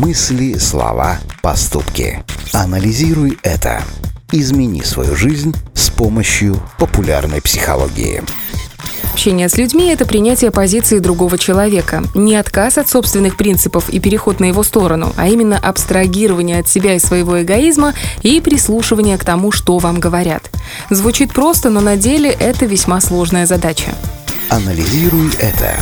Мысли, слова, поступки. Анализируй это. Измени свою жизнь с помощью популярной психологии. Общение с людьми – это принятие позиции другого человека. Не отказ от собственных принципов и переход на его сторону, а именно абстрагирование от себя и своего эгоизма и прислушивание к тому, что вам говорят. Звучит просто, но на деле это весьма сложная задача. Анализируй это.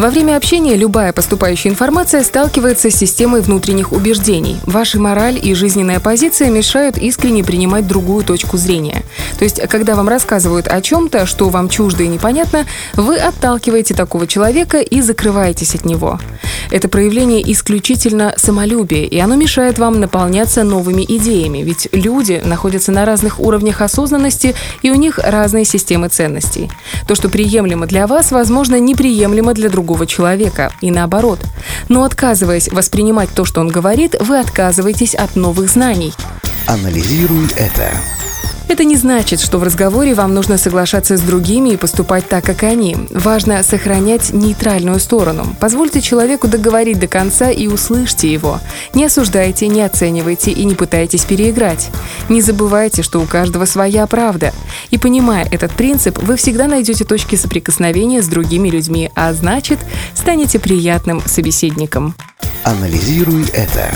Во время общения любая поступающая информация сталкивается с системой внутренних убеждений. Ваша мораль и жизненная позиция мешают искренне принимать другую точку зрения. То есть, когда вам рассказывают о чем-то, что вам чуждо и непонятно, вы отталкиваете такого человека и закрываетесь от него. Это проявление исключительно самолюбия, и оно мешает вам наполняться новыми идеями, ведь люди находятся на разных уровнях осознанности, и у них разные системы ценностей. То, что приемлемо для вас, возможно, неприемлемо для другого человека, и наоборот. Но отказываясь воспринимать то, что он говорит, вы отказываетесь от новых знаний. Анализируй это. Это не значит, что в разговоре вам нужно соглашаться с другими и поступать так, как они. Важно сохранять нейтральную сторону. Позвольте человеку договорить до конца и услышьте его. Не осуждайте, не оценивайте и не пытайтесь переиграть. Не забывайте, что у каждого своя правда. И понимая этот принцип, вы всегда найдете точки соприкосновения с другими людьми, а значит, станете приятным собеседником. Анализируй это.